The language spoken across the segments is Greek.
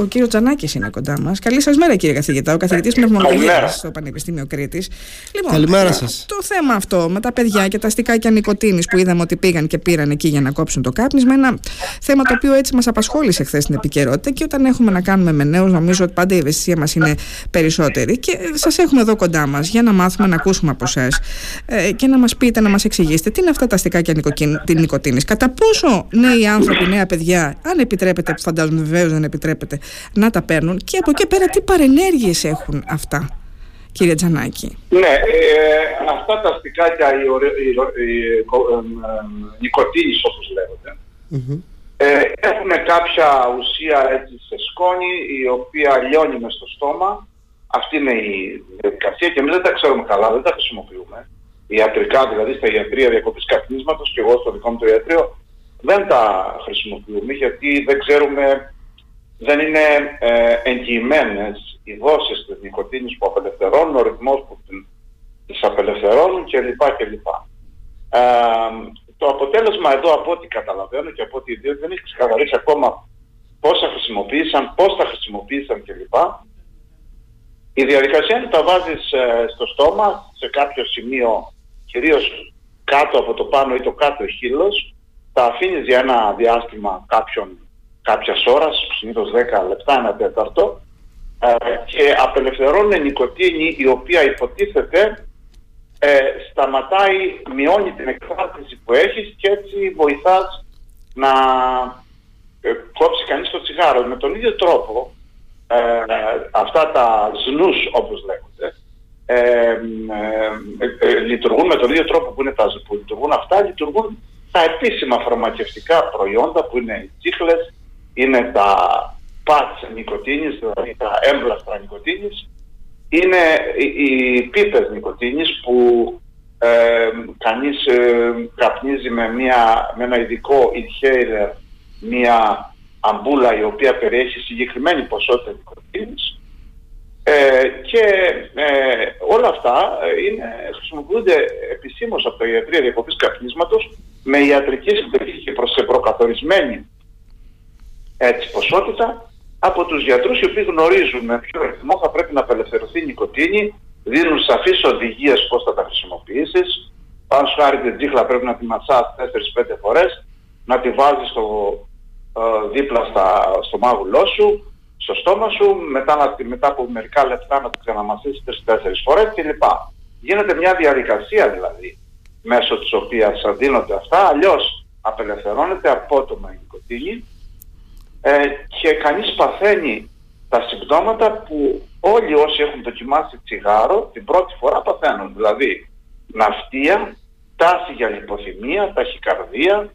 ο κύριο Τζανάκης είναι κοντά μας. Καλή σας μέρα, κύριε καθηγητά. Ο καθηγητής πνευμονολογία στο Πανεπιστήμιο Κρήτης. Λοιπόν, Καλημέρα σας. Το θέμα αυτό με τα παιδιά και τα αστικάκια νοικοτήνη που είδαμε ότι πήγαν και πήραν εκεί για να κόψουν το κάπνισμα, ένα θέμα το οποίο έτσι μας απασχόλησε χθες στην επικαιρότητα και όταν έχουμε να κάνουμε με νέους, νομίζω ότι πάντα η ευαισθησία μας είναι περισσότερη. Και σας έχουμε εδώ κοντά μας για να μάθουμε να ακούσουμε από εσάς ε, και να μας πείτε, να μας εξηγήσετε τι είναι αυτά τα αστικάκια νοικοτήνη. Κατά πόσο νέοι άνθρωποι, νέα παιδιά, αν επιτρέπεται, που φαντάζομαι βεβαίως δεν επιτρέπεται, να τα παίρνουν και από εκεί πέρα τι παρενέργειες έχουν αυτά. Κύριε Τζανάκη; Ναι, ε, αυτά τα αστικάκια, οι, οι, οι, οι όπως λέγονται, ε, έχουν κάποια ουσία έτσι σε σκόνη, η οποία λιώνει μες στο στόμα. Αυτή είναι η διαδικασία και εμείς δεν τα ξέρουμε καλά, δεν τα χρησιμοποιούμε. Ιατρικά, δηλαδή στα ιατρία διακοπής καπνίσματος και εγώ στο δικό μου το ιατρίο, δεν τα χρησιμοποιούμε γιατί δεν ξέρουμε, δεν είναι ε, εγγυημένες οι δόσεις της νοικοτήνης που απελευθερώνουν, ο ρυθμός που τις απελευθερώνουν κλπ. κλπ. Ε, το αποτέλεσμα εδώ από ό,τι καταλαβαίνω και από ό,τι ιδίω δεν έχει ξεκαθαρίσει ακόμα πόσα χρησιμοποίησαν, πώς τα χρησιμοποίησαν κλπ. Η διαδικασία είναι τα βάζεις ε, στο στόμα σε κάποιο σημείο, κυρίως κάτω από το πάνω ή το κάτω χείλος, τα αφήνεις για ένα διάστημα κάποιον, κάποιας ώρας, συνήθως 10 λεπτά, ένα τέταρτο, ε, και απελευθερώνει νοικοτήνη η οποία υποτίθεται ε, σταματάει, μειώνει την εκφράτηση που έχεις και έτσι βοηθάς να ε, κόψει κανείς το τσιγάρο. Με τον ίδιο τρόπο, ε, αυτά τα σνούς όπως λέγονται, ε, ε, λειτουργούν με τον ίδιο τρόπο που είναι τα που λειτουργούν αυτά, λειτουργούν τα επίσημα φαρμακευτικά προϊόντα που είναι οι τσίχλες, είναι τα πατς νοικοτήνης, δηλαδή τα έμπλαστρα νοικοτήνης, είναι οι πίπες νοικοτήνης που ε, κανείς ε, καπνίζει με, μια, με ένα ειδικό inhaler μια αμπούλα η οποία περιέχει συγκεκριμένη ποσότητα νοικοτήνης ε, και ε, όλα αυτά είναι, χρησιμοποιούνται επισήμως από τα ιατρία διακοπής καπνίσματος με ιατρική συνταγή και σε προκαθορισμένη έτσι, ποσότητα από τους γιατρούς οι οποίοι γνωρίζουν με ποιο ρυθμό θα πρέπει να απελευθερωθεί η νοικοτήνη, δίνουν σαφείς οδηγίες πώς θα τα χρησιμοποιήσεις. Πάνω σου χάρη την τσίχλα πρέπει να τη ματσάς 4-5 φορές, να τη βάζεις στο, ε, δίπλα στα, στο μάγουλό σου, στο στόμα σου, μετά, μετά από μερικά λεπτά να το ξαναμασίσεις 3-4 φορές κλπ. Γίνεται μια διαδικασία δηλαδή μέσω της οποίας δίνονται αυτά, αλλιώς απελευθερώνεται απότομα η νοικοτήνη ε, και κανείς παθαίνει τα συμπτώματα που όλοι όσοι έχουν δοκιμάσει τσιγάρο την πρώτη φορά παθαίνουν. Δηλαδή ναυτία, τάση για λιποθυμία, ταχυκαρδία,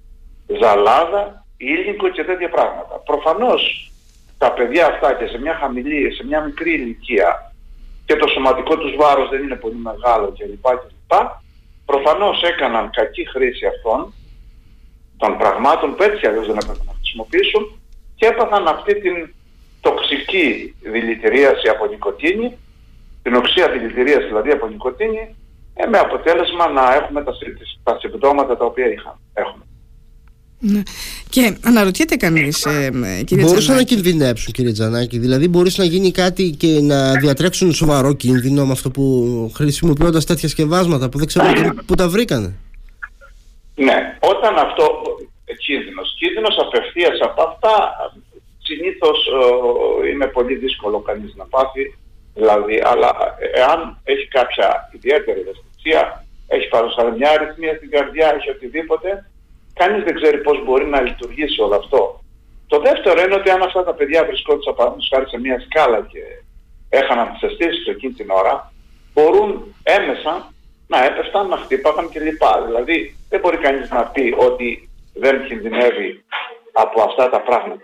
ζαλάδα, ήλικο και τέτοια πράγματα. Προφανώς τα παιδιά αυτά και σε μια χαμηλή, σε μια μικρή ηλικία και το σωματικό τους βάρος δεν είναι πολύ μεγάλο κλπ. κλπ. Προφανώς έκαναν κακή χρήση αυτών των πραγμάτων που έτσι αλλιώς δεν έπρεπε να χρησιμοποιήσουν και έπαθαν αυτή την τοξική δηλητηρίαση από νοικοτήνη, την οξία δηλητηρίαση δηλαδή από νοικοτήνη, ε, με αποτέλεσμα να έχουμε τα, τα συμπτώματα τα οποία είχαν, έχουμε. Ναι. Και αναρωτιέται κανείς, ε, κύριε Μπορούσαν να κινδυνεύσουν, κύριε Τζανάκη. Δηλαδή, μπορείς να γίνει κάτι και να διατρέξουν σοβαρό κίνδυνο με αυτό που χρησιμοποιώντας τέτοια σκευάσματα που δεν ξέρω πού τα βρήκανε. Ναι, όταν αυτό κίνδυνος. Κίνδυνος απευθείας από αυτά συνήθως ε, είναι πολύ δύσκολο κανείς να πάθει. Δηλαδή, αλλά εάν έχει κάποια ιδιαίτερη ευαισθησία, έχει παρουσιάσει μια αριθμία στην καρδιά, έχει οτιδήποτε, κανείς δεν ξέρει πώς μπορεί να λειτουργήσει όλο αυτό. Το δεύτερο είναι ότι αν αυτά τα παιδιά βρισκόντουσαν παραδείγματος χάρη σε μια σκάλα και έχαναν τις αισθήσεις εκείνη την ώρα, μπορούν έμεσα να έπεφταν, να χτύπαγαν κλπ. Δηλαδή δεν μπορεί κανείς να πει ότι δεν κινδυνεύει από αυτά τα πράγματα.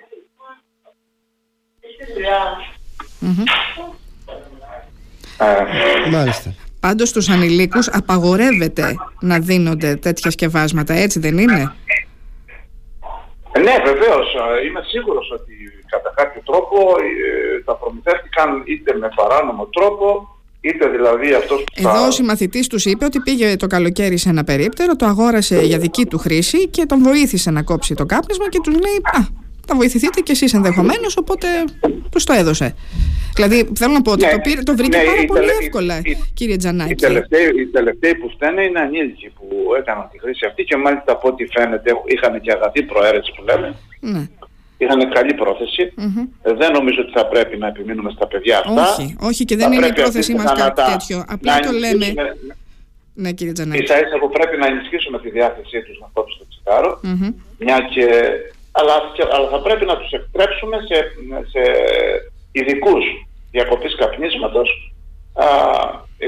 Ε, Μάλιστα. Πάντως στους ανηλίκους απαγορεύεται να δίνονται τέτοια σκευάσματα, έτσι δεν είναι; Ναι, βεβαίως. Είμαι σίγουρος ότι κατά κάποιο τρόπο ε, τα προμηθεύτηκαν είτε με παράνομο τρόπο Είτε δηλαδή αυτός που Εδώ ο συμμαθητής τους είπε ότι πήγε το καλοκαίρι σε ένα περίπτερο, το αγόρασε για δική του χρήση και τον βοήθησε να κόψει το κάπνισμα και τους λέει «Α, να βοηθηθείτε κι εσείς ενδεχομένως, οπότε τους το έδωσε. Δηλαδή θέλω να πω ότι Ναι, το, πήρε, το βρήκε ναι, πάρα η πολύ τελε- εύκολα, η- κύριε Οι Τζανάκη. τελευταίοι, οι τελευταίοι που φταίνε είναι ανήλικοι που έκαναν τη χρήση αυτή και μάλιστα από ό,τι φαίνεται είχαν και αγαθή προαίρεση που λέμε. Ναι. Είχαν καλή πρόθεση. Μμμ. Ε, Δεν νομίζω ότι θα πρέπει να επιμείνουμε στα παιδιά αυτά. Όχι, όχι και Θα δεν είναι η πρέπει πρόθεσή μας αντίθετα να κάτι τα- τέτοιο. Απλά να το λέμε. ενισχύσουμε- Ναι, κύριε Τζανάκη. Ίσα ίσα που πρέπει να ενισχύσουμε τη διάθεσή τους να κόψουν το τσιγάρο. Μμμ. Μια και... Αλλά, και- αλλά θα πρέπει να τους επιτρέψουμε σε, σε ειδικούς διακοπής καπνίσματος. Α, ε,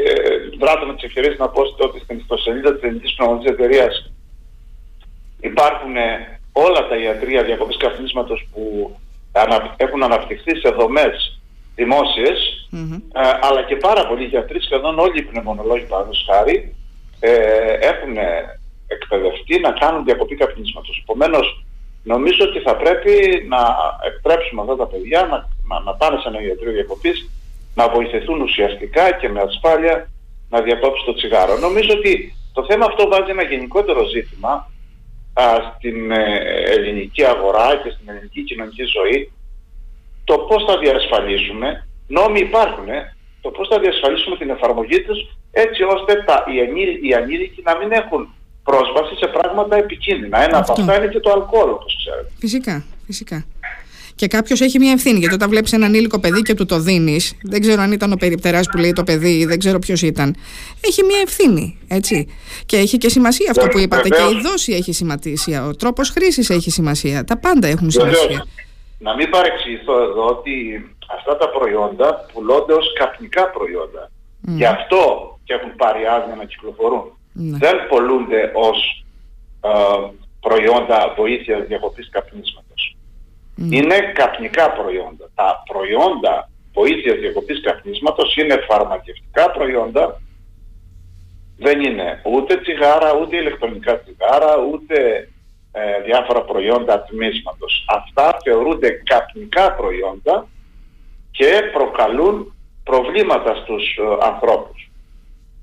δράτω με τις ευκαιρίες να πω ότι στην ιστοσελίδα της Ελληνικής Πνευματικής Εταιρείας υπάρχουν ε, όλα τα ιατρεία διακοπής καπνίσματος που ανα, έχουν αναπτυχθεί σε δομές δημόσιες Μμμ. ε, αλλά και πάρα πολλοί γιατροί, σχεδόν όλοι οι πνευμονολόγοι παραδείγματος χάρη, ε, έχουν εκπαιδευτεί να κάνουν διακοπή καπνίσματος. Επομένως, νομίζω ότι θα πρέπει να επιτρέψουμε αυτά τα παιδιά να, να, να πάνε σε ένα ιατρείο διακοπής, να βοηθηθούν ουσιαστικά και με ασφάλεια να διακόψει το τσιγάρο. Νομίζω ότι το θέμα αυτό βάζει ένα γενικότερο ζήτημα α, στην ε, ελληνική αγορά και στην ελληνική κοινωνική ζωή το πώς θα διασφαλίσουμε, νόμοι υπάρχουν, ε, το πώς θα διασφαλίσουμε την εφαρμογή τους έτσι ώστε τα, οι, ενήλ, οι ανήλικοι να μην έχουν πρόσβαση σε πράγματα επικίνδυνα. Ένα Αυτό. από αυτά είναι και το αλκοόλ, όπως ξέρετε. Φυσικά, φυσικά. Και κάποιος έχει μια ευθύνη. Γιατί όταν βλέπεις ένα ανήλικο παιδί και του το δίνεις, δεν ξέρω αν ήταν ο περιπτεράς που λέει το παιδί ή δεν ξέρω ποιος ήταν. Έχει μια ευθύνη, έτσι. Και έχει και σημασία αυτό που είπατε. Και Βεβαίως. η δόση έχει σημασία. Ο τρόπος χρήσης έχει σημασία. Τα πάντα έχουν Βεβαίως, σημασία. να μην παρεξηγηθώ εδώ ότι αυτά τα προϊόντα πουλώνται ως καπνικά προϊόντα. Γι' αυτό και έχουν πάρει άδεια να κυκλοφορούν. Ναι. Δεν πολλούνται ως ε, προϊόντα βοήθειας διακοπής καπνίσματος. Είναι καπνικά προϊόντα. Τα προϊόντα βοήθειας διακοπής καπνίσματος είναι φαρμακευτικά προϊόντα. Δεν είναι ούτε τσιγάρα, ούτε ηλεκτρονικά τσιγάρα, ούτε ε, διάφορα προϊόντα ατμίσματος. Αυτά θεωρούνται καπνικά προϊόντα και προκαλούν προβλήματα στους ε, ανθρώπους.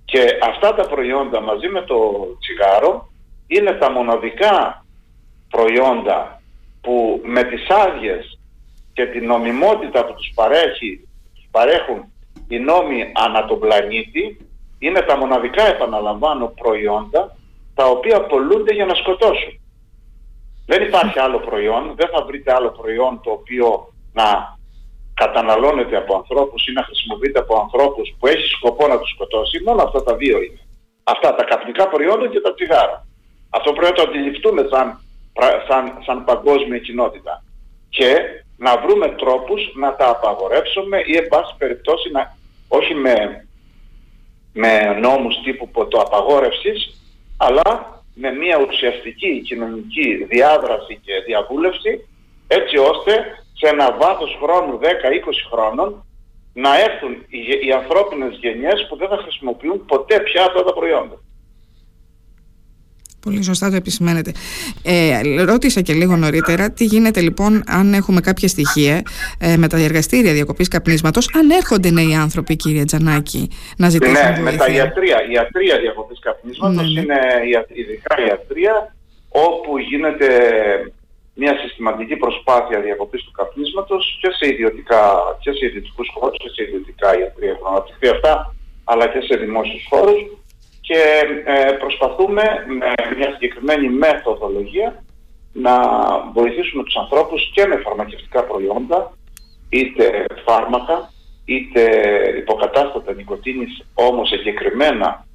Και αυτά τα προϊόντα μαζί με το τσιγάρο είναι τα μοναδικά προϊόντα που με τις άδειες και την νομιμότητα που τους, παρέχει, τους παρέχουν οι νόμοι ανά τον πλανήτη είναι τα μοναδικά επαναλαμβάνω προϊόντα τα οποία πολλούνται για να σκοτώσουν. Δεν υπάρχει άλλο προϊόν, δεν θα βρείτε άλλο προϊόν το οποίο να καταναλώνεται από ανθρώπους ή να χρησιμοποιείται από ανθρώπους που έχει σκοπό να τους σκοτώσει. Μόνο αυτά τα δύο είναι. Αυτά τα καπνικά προϊόντα και τα τσιγάρα. Αυτό πρέπει να το αντιληφθούμε σαν, πρα- σαν, σαν παγκόσμια κοινότητα. Και να βρούμε τρόπους να τα απαγορεύσουμε ή εν πάση περιπτώσει να, όχι με, με νόμους τύπου ποτοαπαγόρευσης, αλλά με μια ουσιαστική κοινωνική διάδραση και διαβούλευση, έτσι ώστε σε ένα βάθος χρόνου 10-20 χρόνων να έρθουν οι, γε- οι ανθρώπινες γενιές που δεν θα χρησιμοποιούν ποτέ πια αυτά τα προϊόντα. Πολύ σωστά το επισημαίνετε. Ε, ρώτησα και λίγο νωρίτερα τι γίνεται λοιπόν αν έχουμε κάποια στοιχεία ε, με τα εργαστήρια διακοπής καπνίσματος αν έρχονται νέοι άνθρωποι κύριε Τζανάκη να ζητήσουν Ναι, με τα βοήθεια. ιατρία. Η ιατρία διακοπής καπνίσματος Ναι, ναι. είναι ια- ειδικά ιατρία όπου γίνεται μια συστηματική προσπάθεια διακοπής του καπνίσματος και σε, ιδιωτικά, και σε ιδιωτικούς χώρους και σε ιδιωτικά ιατρία έχουν αναπτυχθεί αυτά αλλά και σε δημόσιους χώρους και ε, προσπαθούμε με μια συγκεκριμένη μεθοδολογία να βοηθήσουμε τους ανθρώπους και με φαρμακευτικά προϊόντα είτε φάρμακα είτε υποκατάστατα νοικοτήνης όμως εγκεκριμένα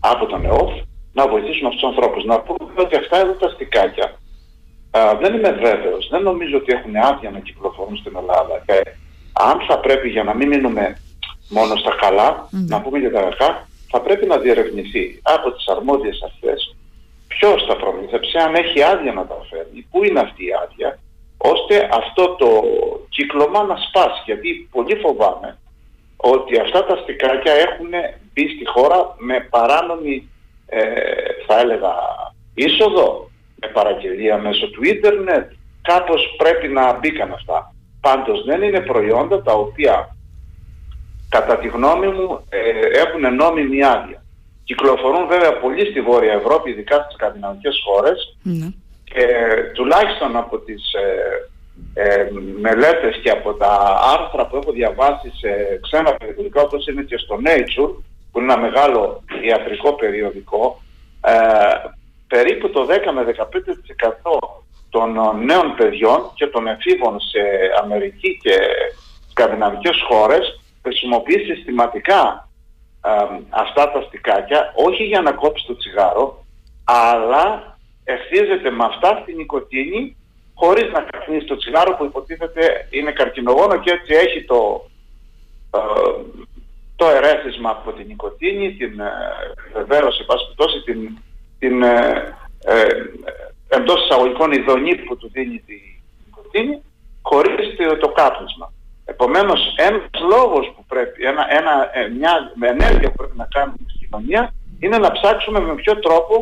από τον ΕΟΦ να βοηθήσουμε αυτούς τους ανθρώπους. Να πούμε ότι αυτά εδώ τα αστικάκια α, δεν είμαι βέβαιος, δεν νομίζω ότι έχουν άδεια να κυκλοφορούν στην Ελλάδα. Και αν θα πρέπει για να μην μείνουμε μόνο στα καλά, να πούμε για τα κακά, θα πρέπει να διερευνηθεί από τις αρμόδιες αυτές ποιος τα προμήθεψε, αν έχει άδεια να τα φέρνει, πού είναι αυτή η άδεια, ώστε αυτό το κύκλωμα να σπάσει. Γιατί πολύ φοβάμαι ότι αυτά τα αστικάκια έχουν μπει στη χώρα με παράνομη, ε, θα έλεγα, είσοδο, με παραγγελία μέσω του ίντερνετ. Κάπως πρέπει να μπήκαν αυτά. Πάντως δεν είναι προϊόντα τα οποία κατά τη γνώμη μου ε, έχουν νόμιμη άδεια. Κυκλοφορούν βέβαια πολύ στη Βόρεια Ευρώπη, ειδικά στις σκανδιναβικές χώρες Ναι. και τουλάχιστον από τις ε, ε, μελέτες και από τα άρθρα που έχω διαβάσει σε ξένα περιοδικά όπως είναι και στο Nature που είναι ένα μεγάλο ιατρικό περιοδικό ε, περίπου το 10 με 15% των νέων παιδιών και των εφήβων σε Αμερική και σκανδιναβικές χώρες χρησιμοποιείς συστηματικά ε, αυτά τα στικάκια όχι για να κόψεις το τσιγάρο αλλά ευθύζεται με αυτά στην νοικοτήνη χωρίς να καπνίσει το τσιγάρο που υποτίθεται είναι καρκινογόνο και έτσι έχει το, ε, το ερέθισμα από την νοικοτήνη, την ε, βεβαίως, πάση την, την ε, ε, εντός εισαγωγικών ειδονή που του δίνει την νοικοτήνη, χωρίς το, το κάπνισμα. Επομένως, ένας λόγος που πρέπει, ένα, ένα, ε, μια ενέργεια που πρέπει να κάνουμε στην κοινωνία είναι να ψάξουμε με ποιο τρόπο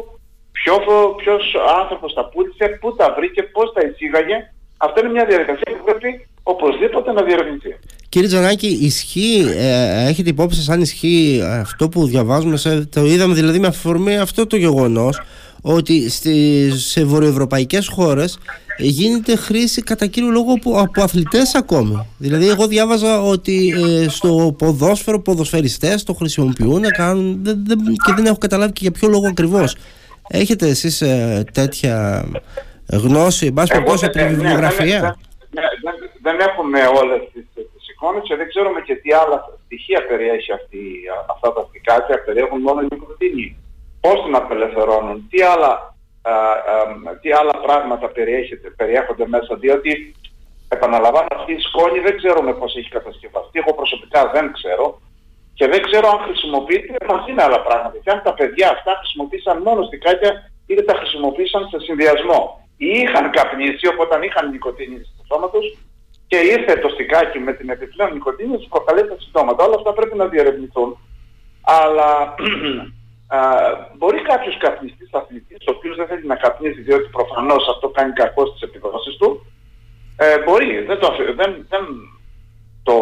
ποιο, ποιος άνθρωπος τα πούλησε, πού τα βρήκε, πώς τα εισήγαγε. Αυτό είναι μια διαδικασία που πρέπει οπωσδήποτε να διερευνηθεί. Κύριε Τζανάκη, ισχύει, ε, έχετε υπόψη σας αν ισχύει αυτό που διαβάζουμε, σε, το είδαμε δηλαδή με αφορμή αυτό το γεγονός, ότι στις, σε βορειοευρωπαϊκές χώρες γίνεται χρήση κατά κύριο λόγο από, από αθλητές ακόμη. Δηλαδή εγώ διάβαζα ότι ε, στο ποδόσφαιρο ποδοσφαιριστές το χρησιμοποιούν κάνουν, δεν, δεν, και δεν έχω καταλάβει και για ποιο λόγο ακριβώς. Έχετε εσείς ε, τέτοια γνώση, εν πάση περιπτώσει από τη βιβλιογραφία; Δεν έχουμε όλες τις, τις εικόνες και δεν ξέρουμε και τι άλλα στοιχεία περιέχει αυτή, αυτά τα στικάκια, περιέχουν μόνο η νοικοτήνη. Πώς την απελευθερώνουν, τι άλλα, α, α, τι άλλα πράγματα περιέχονται μέσα, διότι επαναλαμβάνω αυτή η σκόνη δεν ξέρουμε πώς έχει κατασκευαστεί. Εγώ προσωπικά δεν ξέρω και δεν ξέρω αν χρησιμοποιείται μαζί με άλλα πράγματα. Και αν τα παιδιά αυτά χρησιμοποίησαν μόνο στικάκια ή δεν τα χρησιμοποίησαν σε συνδυασμό. Ή είχαν καπνίσει, οπότε είχαν νοικοτήνη στο σώμα τους και ήρθε το στικάκι με την επιπλέον νοικοτήνη τους προκαλεί τα συμπτώματα. Όλα αυτά πρέπει να διερευνηθούν. Αλλά α, μπορεί κάποιος καπνιστής αθλητής, ο οποίος δεν θέλει να καπνίσει διότι προφανώς αυτό κάνει κακό στις επιδόσεις του, ε, μπορεί, δεν, το, δεν, δεν το,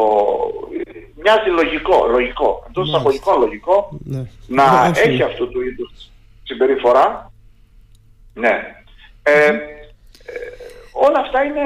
μοιάζει λογικό, λογικό, εντός εισαγωγικών λογικό, ναι. να έχει αυτού του είδους συμπεριφορά. Ναι. Ε, ε, όλα αυτά είναι...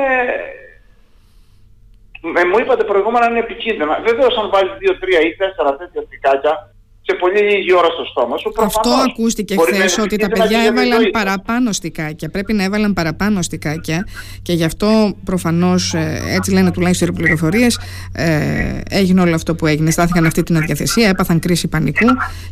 Ε, μου είπατε προηγούμενα είναι επικίνδυνα. Βεβαίως αν βάλεις δύο, τρία ή τέσσερα τέτοια στικάκια σε πολύ λίγη ώρα στο στόμα σου. Αυτό ακούστηκε χθες ότι τα παιδιά έβαλαν παραπάνω στικάκια. Πρέπει να έβαλαν παραπάνω στικάκια και γι' αυτό προφανώς, ε, έτσι λένε τουλάχιστον οι πληροφορίες, ε, έγινε όλο αυτό που έγινε. Στάθηκαν αυτή την αδιαθεσία, έπαθαν κρίση πανικού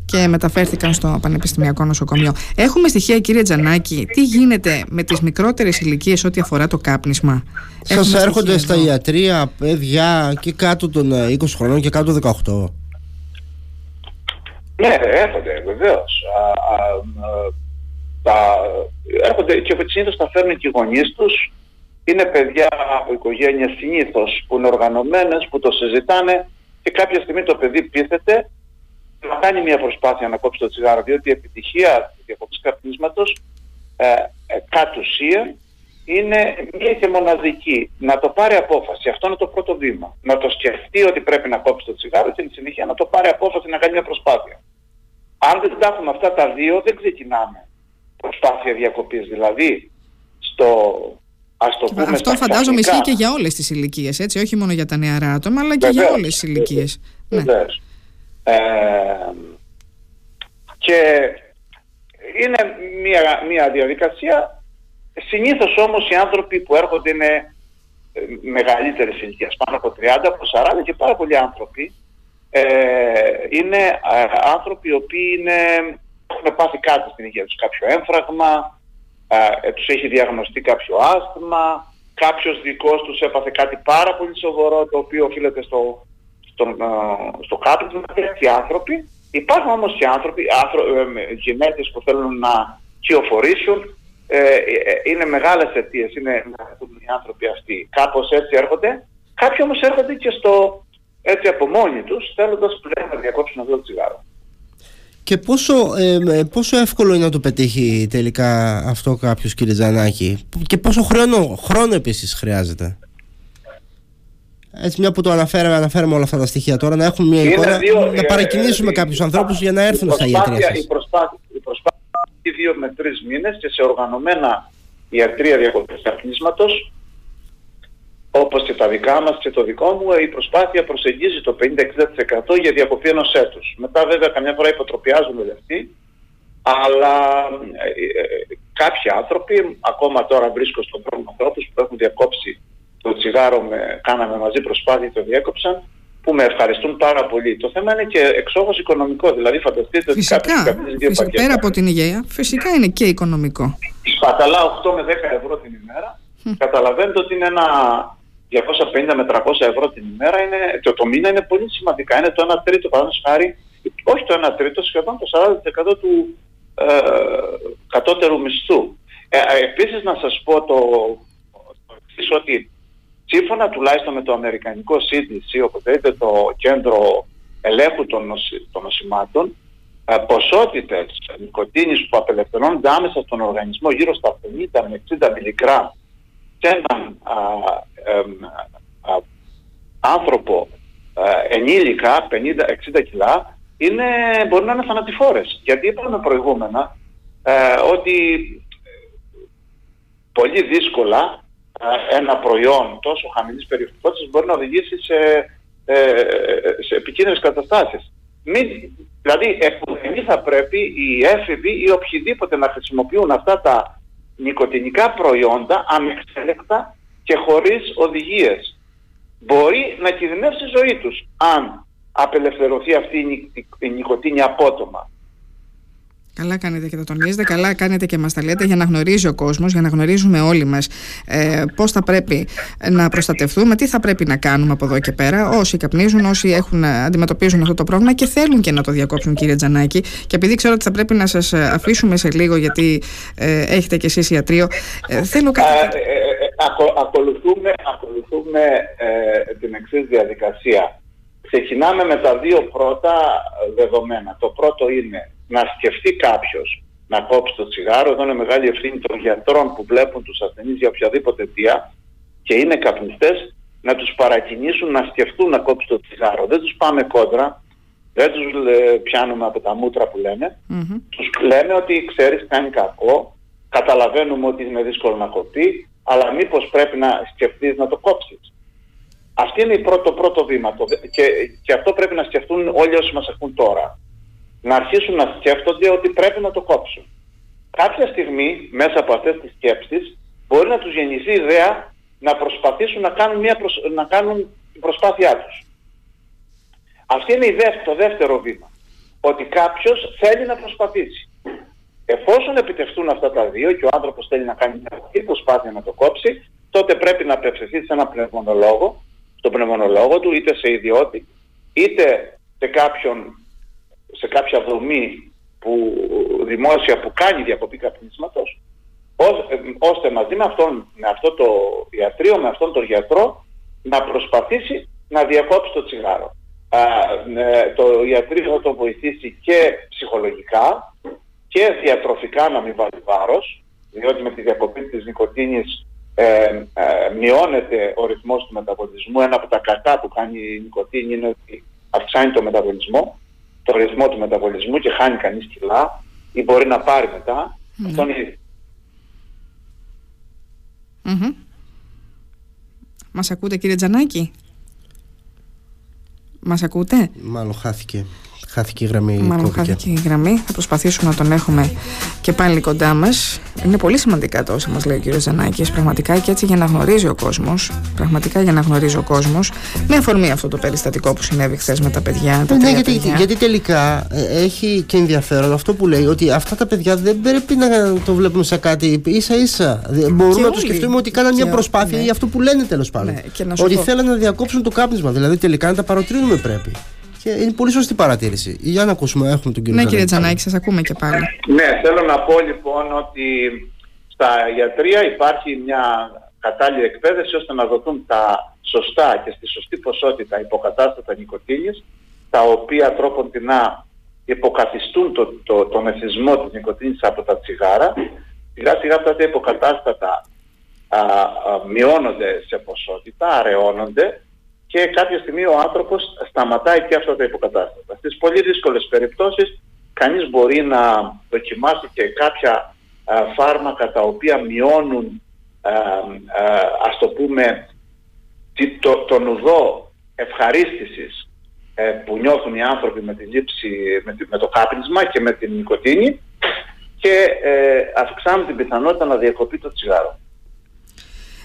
και μεταφέρθηκαν στο Πανεπιστημιακό Νοσοκομείο. Έχουμε στοιχεία, κύριε Τζανάκη, τι γίνεται με τις μικρότερες ηλικίες ό,τι αφορά το κάπνισμα; Σας έρχονται στα ιατρία παιδιά και κάτω των 20 ε, χρονών και κάτω των 18. Ναι, έρχονται βεβαίως. Τα, έρχονται και συνήθως τα φέρνουν και οι γονείς τους. Είναι παιδιά από οικογένειες συνήθως που είναι οργανωμένες, που το συζητάνε και κάποια στιγμή το παιδί πείθεται να κάνει μια προσπάθεια να κόψει το τσιγάρο, διότι η επιτυχία του διακοπής καπνίσματος ε, ε, κατ' ουσία είναι μία και μοναδική. Να το πάρει απόφαση. Αυτό είναι το πρώτο βήμα. Να το σκεφτεί ότι πρέπει να κόψει το τσιγάρο και στη συνέχεια να το πάρει απόφαση να κάνει μια προσπάθεια. Αν δεν τα έχουμε αυτά τα δύο, δεν ξεκινάμε προσπάθεια διακοπής. Δηλαδή, στο Ας το πούμε Αυτό φαντάζομαι ισχύει και για όλες τις ηλικίες, έτσι, όχι μόνο για τα νεαρά άτομα, αλλά και για όλες τις ηλικίες. Ναι. Ε, και είναι μια, μια διαδικασία Συνήθως όμως οι άνθρωποι που έρχονται είναι ε, μεγαλύτερες ηλικίας, πάνω από 30, από 40 και πάρα πολλοί άνθρωποι ε, είναι ε, άνθρωποι οι οποίοι είναι, έχουν πάθει κάτι στην υγεία τους, κάποιο έμφραγμα, ε, τους έχει διαγνωστεί κάποιο άσθημα, κάποιος δικός τους έπαθε κάτι πάρα πολύ σοβαρό το οποίο οφείλεται στο, στο, στο κάπνισμα και άνθρωποι. Υπάρχουν όμως και άνθρωποι, ε, γυναίκες που θέλουν να κυοφορήσουν ε, ε, είναι μεγάλες αιτίες, είναι οι άνθρωποι αυτοί. Κάπως έτσι έρχονται. Κάποιοι όμως έρχονται και στο, έτσι από μόνοι τους, θέλοντας πλέον να διακόψουν αυτό το τσιγάρο. Και πόσο, ε, πόσο εύκολο είναι να το πετύχει τελικά αυτό κάποιος κύριε Τζανάκη; Και πόσο χρόνο, χρόνο επίσης χρειάζεται; Έτσι μια που το αναφέραμε, αναφέραμε όλα αυτά τα στοιχεία τώρα να έχουμε μια εικόνα, να παρακινήσουμε ε, κάποιους ανθρώπους για να έρθουν στα ιατρία σας. Η προσπάθεια, η προσπάθεια δύο με τρεις μήνες και σε οργανωμένα ιατρία διακοπής καπνίσματος όπως και τα δικά μας και το δικό μου, η προσπάθεια προσεγγίζει το 50-60% για διακοπή ενός έτους. Μετά βέβαια καμιά φορά υποτροπιάζουν λεφτοί, αλλά ε, ε, κάποιοι άνθρωποι, ακόμα τώρα βρίσκω στον δρόμο ανθρώπους που έχουν διακόψει το τσιγάρο, με, κάναμε μαζί προσπάθεια και το διέκοψαν, που με ευχαριστούν πάρα πολύ. Το θέμα είναι και εξόχως οικονομικό, δηλαδή φανταστείτε ότι φυσικά, φυσικά, πέρα από την υγεία, φυσικά είναι και οικονομικό. Σπαταλά 8 με 10 ευρώ την ημέρα, καταλαβαίνετε ότι είναι ένα 250 με 300 ευρώ την ημέρα, είναι, το, το μήνα είναι πολύ σημαντικά, είναι το 1 τρίτο, παραδείγματος χάρη, όχι το 1 τρίτο, σχεδόν το 40% του ε, κατώτερου μισθού. Ε, ε, επίσης να σας πω το, το ότι σύμφωνα τουλάχιστον με το αμερικανικό CDC, οποτεδήποτε το κέντρο ελέγχου των, νοση, των νοσημάτων, ε, ποσότητες νοικοτήνης που απελευθερώνονται άμεσα στον οργανισμό γύρω στα 50 με 60 μιλιγκράμμ σε έναν άνθρωπο ε, ενήλικα 50-60 κιλά είναι, μπορεί να είναι θανατηφόρες. Γιατί είπαμε προηγούμενα ε, ότι πολύ δύσκολα ε, ένα προϊόν τόσο χαμηλής περιφερειότητας μπορεί να οδηγήσει σε, ε, σε επικίνδυνες καταστάσεις. Μην, δηλαδή, εμείς θα πρέπει οι έφηβοι ή οποιοδήποτε να χρησιμοποιούν αυτά τα νοικοτηνικά προϊόντα ανεξέλεκτα και χωρίς οδηγίες. Μπορεί να κινδυνεύσει η ζωή τους αν απελευθερωθεί αυτή η νοικοτήνη απότομα. Καλά κάνετε και το τονίζετε, καλά κάνετε και μας τα λέτε για να γνωρίζει ο κόσμος, για να γνωρίζουμε όλοι μας ε, πώς θα πρέπει να προστατευτούμε, τι θα πρέπει να κάνουμε από εδώ και πέρα, όσοι καπνίζουν, όσοι έχουν, αντιμετωπίζουν αυτό το πρόβλημα και θέλουν και να το διακόψουν κύριε Τζανάκη και επειδή ξέρω ότι θα πρέπει να σας αφήσουμε σε λίγο γιατί ε, έχετε και εσείς ιατρείο, ε, θέλω κάτι... Ε, ε, ακο, ακολουθούμε, ακολουθούμε την εξής διαδικασία. Ξεκινάμε με τα δύο πρώτα δεδομένα. Το πρώτο είναι να σκεφτεί κάποιος να κόψει το τσιγάρο. Εδώ είναι μεγάλη ευθύνη των γιατρών που βλέπουν τους ασθενείς για οποιαδήποτε αιτία και είναι καπνιστές να τους παρακινήσουν να σκεφτούν να κόψει το τσιγάρο. Δεν τους πάμε κόντρα, δεν τους πιάνουμε από τα μούτρα που λένε. Mm-hmm. Τους λέμε ότι ξέρεις κάνει κακό, καταλαβαίνουμε ότι είναι δύσκολο να κοπεί, αλλά μήπως πρέπει να σκεφτείς να το κόψεις. Αυτή είναι το πρώτο βήμα και, και αυτό πρέπει να σκεφτούν όλοι όσοι μας ακούν τώρα να αρχίσουν να σκέφτονται ότι πρέπει να το κόψουν. Κάποια στιγμή μέσα από αυτές τις σκέψεις μπορεί να τους γεννηθεί η ιδέα να προσπαθήσουν να κάνουν, μια να κάνουν την προσπάθειά τους. Αυτή είναι η το δεύτερο βήμα. Ότι κάποιος θέλει να προσπαθήσει. Εφόσον επιτευχθούν αυτά τα δύο και ο άνθρωπος θέλει να κάνει μια προσπάθεια να το κόψει, τότε πρέπει να απευθυνθεί σε ένα πνευμονολόγο, στον πνευμονολόγο του, είτε σε ιδιώτη, είτε σε κάποιον σε κάποια δομή που, δημόσια που κάνει διακοπή καπνίσματος ώστε μαζί με, αυτόν, με αυτό το ιατρείο, με αυτόν τον γιατρό να προσπαθήσει να διακόψει το τσιγάρο. Α, ε, το ιατρείο θα το βοηθήσει και ψυχολογικά και διατροφικά να μην βάλει βάρος διότι με τη διακοπή της νοικοτήνης ε, ε, μειώνεται ο ρυθμός του μεταβολισμού. Ένα από τα κακά που κάνει η νοικοτήνη είναι ότι αυξάνει το μεταβολισμό το ρυθμό του μεταβολισμού και χάνει κανείς κιλά ή μπορεί να πάρει μετά, mm. αυτό είναι mm-hmm. Μας ακούτε κύριε Τζανάκη; Μας ακούτε; Μάλλον χάθηκε. Χάθηκε η γραμμή. Μάλλον χάθηκε η γραμμή. Θα προσπαθήσουμε να τον έχουμε και πάλι κοντά μας. Είναι πολύ σημαντικά το όσα μας λέει ο κ. Ζανάκη. Πραγματικά και έτσι για να γνωρίζει ο κόσμος. Πραγματικά για να γνωρίζει ο κόσμος. Με αφορμή αυτό το περιστατικό που συνέβη χθες με τα παιδιά. Τα ναι, γιατί, παιδιά. γιατί τελικά ε, έχει και ενδιαφέρον αυτό που λέει ότι αυτά τα παιδιά δεν πρέπει να το βλέπουμε σαν κάτι ίσα ίσα. Μπορούμε να το σκεφτούμε ότι κάναν μια προσπάθεια ναι. για αυτό που λένε τέλος πάντων. Ναι, ότι θέλουν να διακόψουν το κάπνισμα. Δηλαδή τελικά να τα παροτρύνουμε πρέπει. Και είναι πολύ σωστή παρατήρηση. Για να ακούσουμε, έχουμε τον κύριο Ναι, κύριε Τζανάκη, σας ακούμε και πάλι. Ναι, θέλω να πω λοιπόν ότι στα ιατρία υπάρχει μια κατάλληλη εκπαίδευση ώστε να δοθούν τα σωστά και στη σωστή ποσότητα υποκατάστατα νοικοτήνης, τα οποία τρόπον την υποκαθιστούν το, το, τον εθισμό της νοικοτήνης από τα τσιγάρα. Σιγά σιγά αυτά τα υποκατάστατα α, α, μειώνονται σε ποσότητα, αραιώνονται και κάποια στιγμή ο άνθρωπος σταματάει και αυτά τα υποκατάστατα. Στις πολύ δύσκολες περιπτώσεις κανείς μπορεί να δοκιμάσει και κάποια α, φάρμακα τα οποία μειώνουν α, α, ας το πούμε το, τον ουδό ευχαρίστησης ε, που νιώθουν οι άνθρωποι με τη λήψη, με, με το κάπνισμα και με την νοικοτήνη και ε, αυξάνουν την πιθανότητα να διακοπεί το τσιγάρο.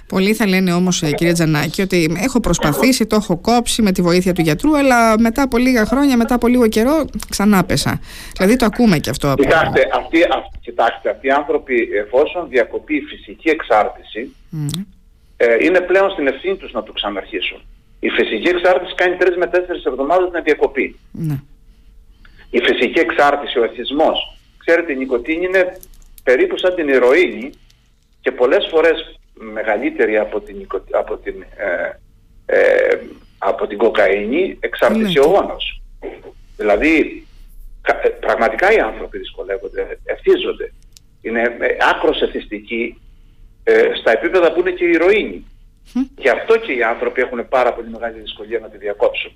Πολλοί θα λένε όμως ε, κύριε Τζανάκη ότι έχω προσπαθήσει, το έχω κόψει με τη βοήθεια του γιατρού αλλά μετά από λίγα χρόνια, μετά από λίγο καιρό ξανά πέσα. Δηλαδή το ακούμε και αυτό. Από... Κοιτάξτε, αυτοί, κοιτάξτε, αυτοί οι άνθρωποι εφόσον διακοπεί η φυσική εξάρτηση ε, είναι πλέον στην ευθύνη τους να το ξαναρχίσουν. Η φυσική εξάρτηση κάνει 3 με 4 εβδομάδες να διακοπεί. Ναι. Η φυσική εξάρτηση, ο εθισμός, ξέρετε η νοικοτήνη είναι περίπου σαν την ηρωίνη και πολλές φορές μεγαλύτερη από την, από την, ε, ε, από την κοκαίνη εξάρτηση ναι. ο γόνος. Δηλαδή ε, πραγματικά οι άνθρωποι δυσκολεύονται, ευθύζονται. Είναι ε, άκρος εθιστικοί ε, στα επίπεδα που είναι και η ηρωίνη. Γι' αυτό και οι άνθρωποι έχουν πάρα πολύ μεγάλη δυσκολία να τη διακόψουν.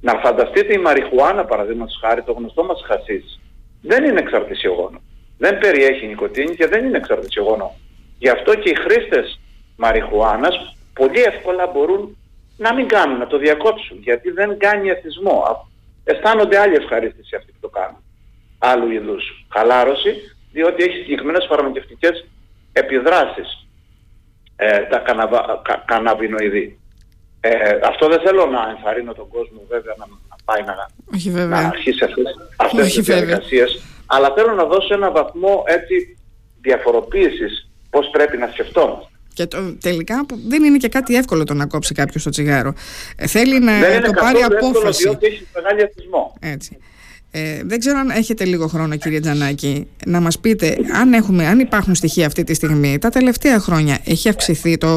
Να φανταστείτε η μαριχουάνα παραδείγματος χάρη, το γνωστό μας χασίς, δεν είναι εξαρτησιογόνο. Δεν περιέχει νοικοτήνη και δεν είναι εξαρτησιογόνο. Γι' αυτό και οι χρήστες μαριχουάνας πολύ εύκολα μπορούν να μην κάνουν, να το διακόψουν, γιατί δεν κάνει εθισμό. Αισθάνονται άλλη ευχαρίστηση αυτοί που το κάνουν. Άλλου είδους χαλάρωση, διότι έχει συγκεκριμένες φαρμακευτικές επιδράσεις ε, τα καναβα, κα, καναβινοειδή. Ε, αυτό δεν θέλω να ενθαρρύνω τον κόσμο βέβαια να, να πάει να, Όχι, να αρχίσει αυτές, αυτές τις διαδικασίες, αλλά θέλω να δώσω ένα βαθμό έτσι διαφοροποίησης πώς πρέπει να σκεφτόμαστε. Και το, τελικά που δεν είναι και κάτι εύκολο το να κόψει κάποιος το τσιγάρο. Ε, θέλει να δεν το πάρει απόφαση. Δεν είναι έχει μεγάλη εθισμό. Έτσι. Ε, δεν ξέρω αν έχετε λίγο χρόνο κύριε Τζανάκη να μας πείτε αν, έχουμε, αν υπάρχουν στοιχεία αυτή τη στιγμή τα τελευταία χρόνια έχει αυξηθεί το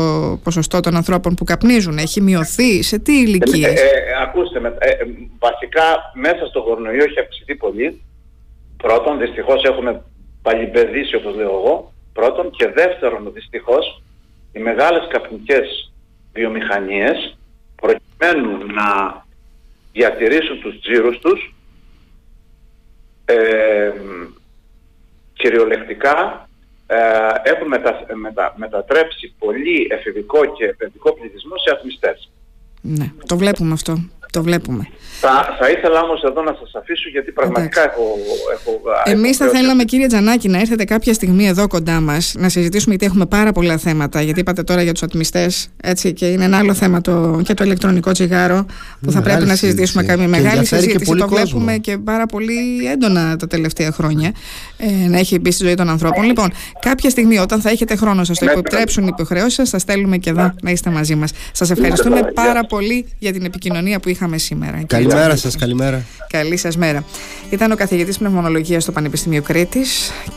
ποσοστό των ανθρώπων που καπνίζουν έχει μειωθεί, σε τι ηλικίες; Ε, ε, ακούστε, ε, βασικά μέσα στο κορονοϊό έχει αυξηθεί πολύ πρώτον δυστυχώς έχουμε παλιμπεδίσει όπως λέω εγώ πρώτον και δεύτερον δυστυχώς οι μεγάλες καπνικές βιομηχανίες προκειμένου να διατηρήσουν τους τζίρους τους ε, κυριολεκτικά ε, έχουν μετα, μετα, μετατρέψει πολύ εφηβικό και παιδικό πληθυσμό σε αθμιστές. Ναι, το βλέπουμε αυτό. Το βλέπουμε. Θα, θα ήθελα όμως εδώ να σας αφήσω γιατί πραγματικά έχω. έχω Εμείς θα θέλαμε, κύριε Τζανάκη, να έρθετε κάποια στιγμή εδώ κοντά μας να συζητήσουμε, γιατί έχουμε πάρα πολλά θέματα. Γιατί είπατε τώρα για τους ατμιστές, έτσι, και είναι ένα άλλο θέμα το, και το ηλεκτρονικό τσιγάρο που θα πρέπει να συζητήσουμε κάποια μεγάλη συζήτηση. Το βλέπουμε και πάρα πολύ έντονα τα τελευταία χρόνια ε, να έχει μπει στη ζωή των ανθρώπων. Λοιπόν, κάποια στιγμή όταν θα έχετε χρόνο, σας το ναι, επιτρέψουν οι υποχρεώσεις σας, θα στέλνουμε και εδώ να είστε μαζί μας. Σας ευχαριστούμε πάρα πολύ για την επικοινωνία που είχαμε σήμερα. Καλημέρα σας, καλημέρα. Καλή σας μέρα. Ήταν ο καθηγητής πνευμονολογίας στο Πανεπιστήμιο Κρήτης